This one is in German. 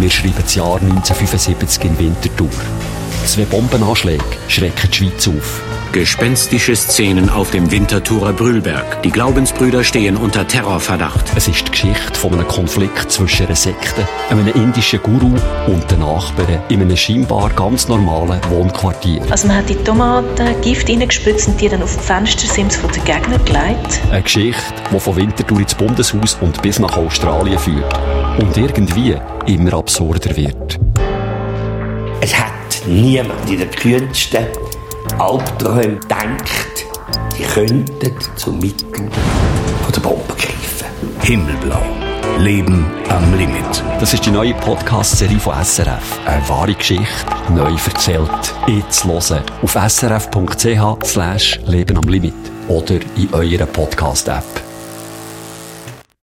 Wir schreiben das Jahr 1975 in Winterthur. Zwei Bombenanschläge schrecken die Schweiz auf. Gespenstische Szenen auf dem Winterthurer Brühlberg. Die Glaubensbrüder stehen unter Terrorverdacht. Es ist die Geschichte von einem Konflikt zwischen einer Sekte, einem indischen Guru und den Nachbarn in einem scheinbar ganz normalen Wohnquartier. Also man hat die Tomaten Gift reingespritzt und die dann auf die Fenstersims von den Gegnern gelegt. Eine Geschichte, die von Winterthur ins Bundeshaus und bis nach Australien führt. Und irgendwie immer absurder wird. Es hat niemand in der kühnsten Albträumen denkt, die könnten zum Mittel von der Bombe greifen. Himmelblau. Leben am Limit. Das ist die neue Podcast-Serie von SRF. Eine wahre Geschichte, neu erzählt. Jetzt hören auf srf.ch/leben am Limit oder in eurer Podcast-App.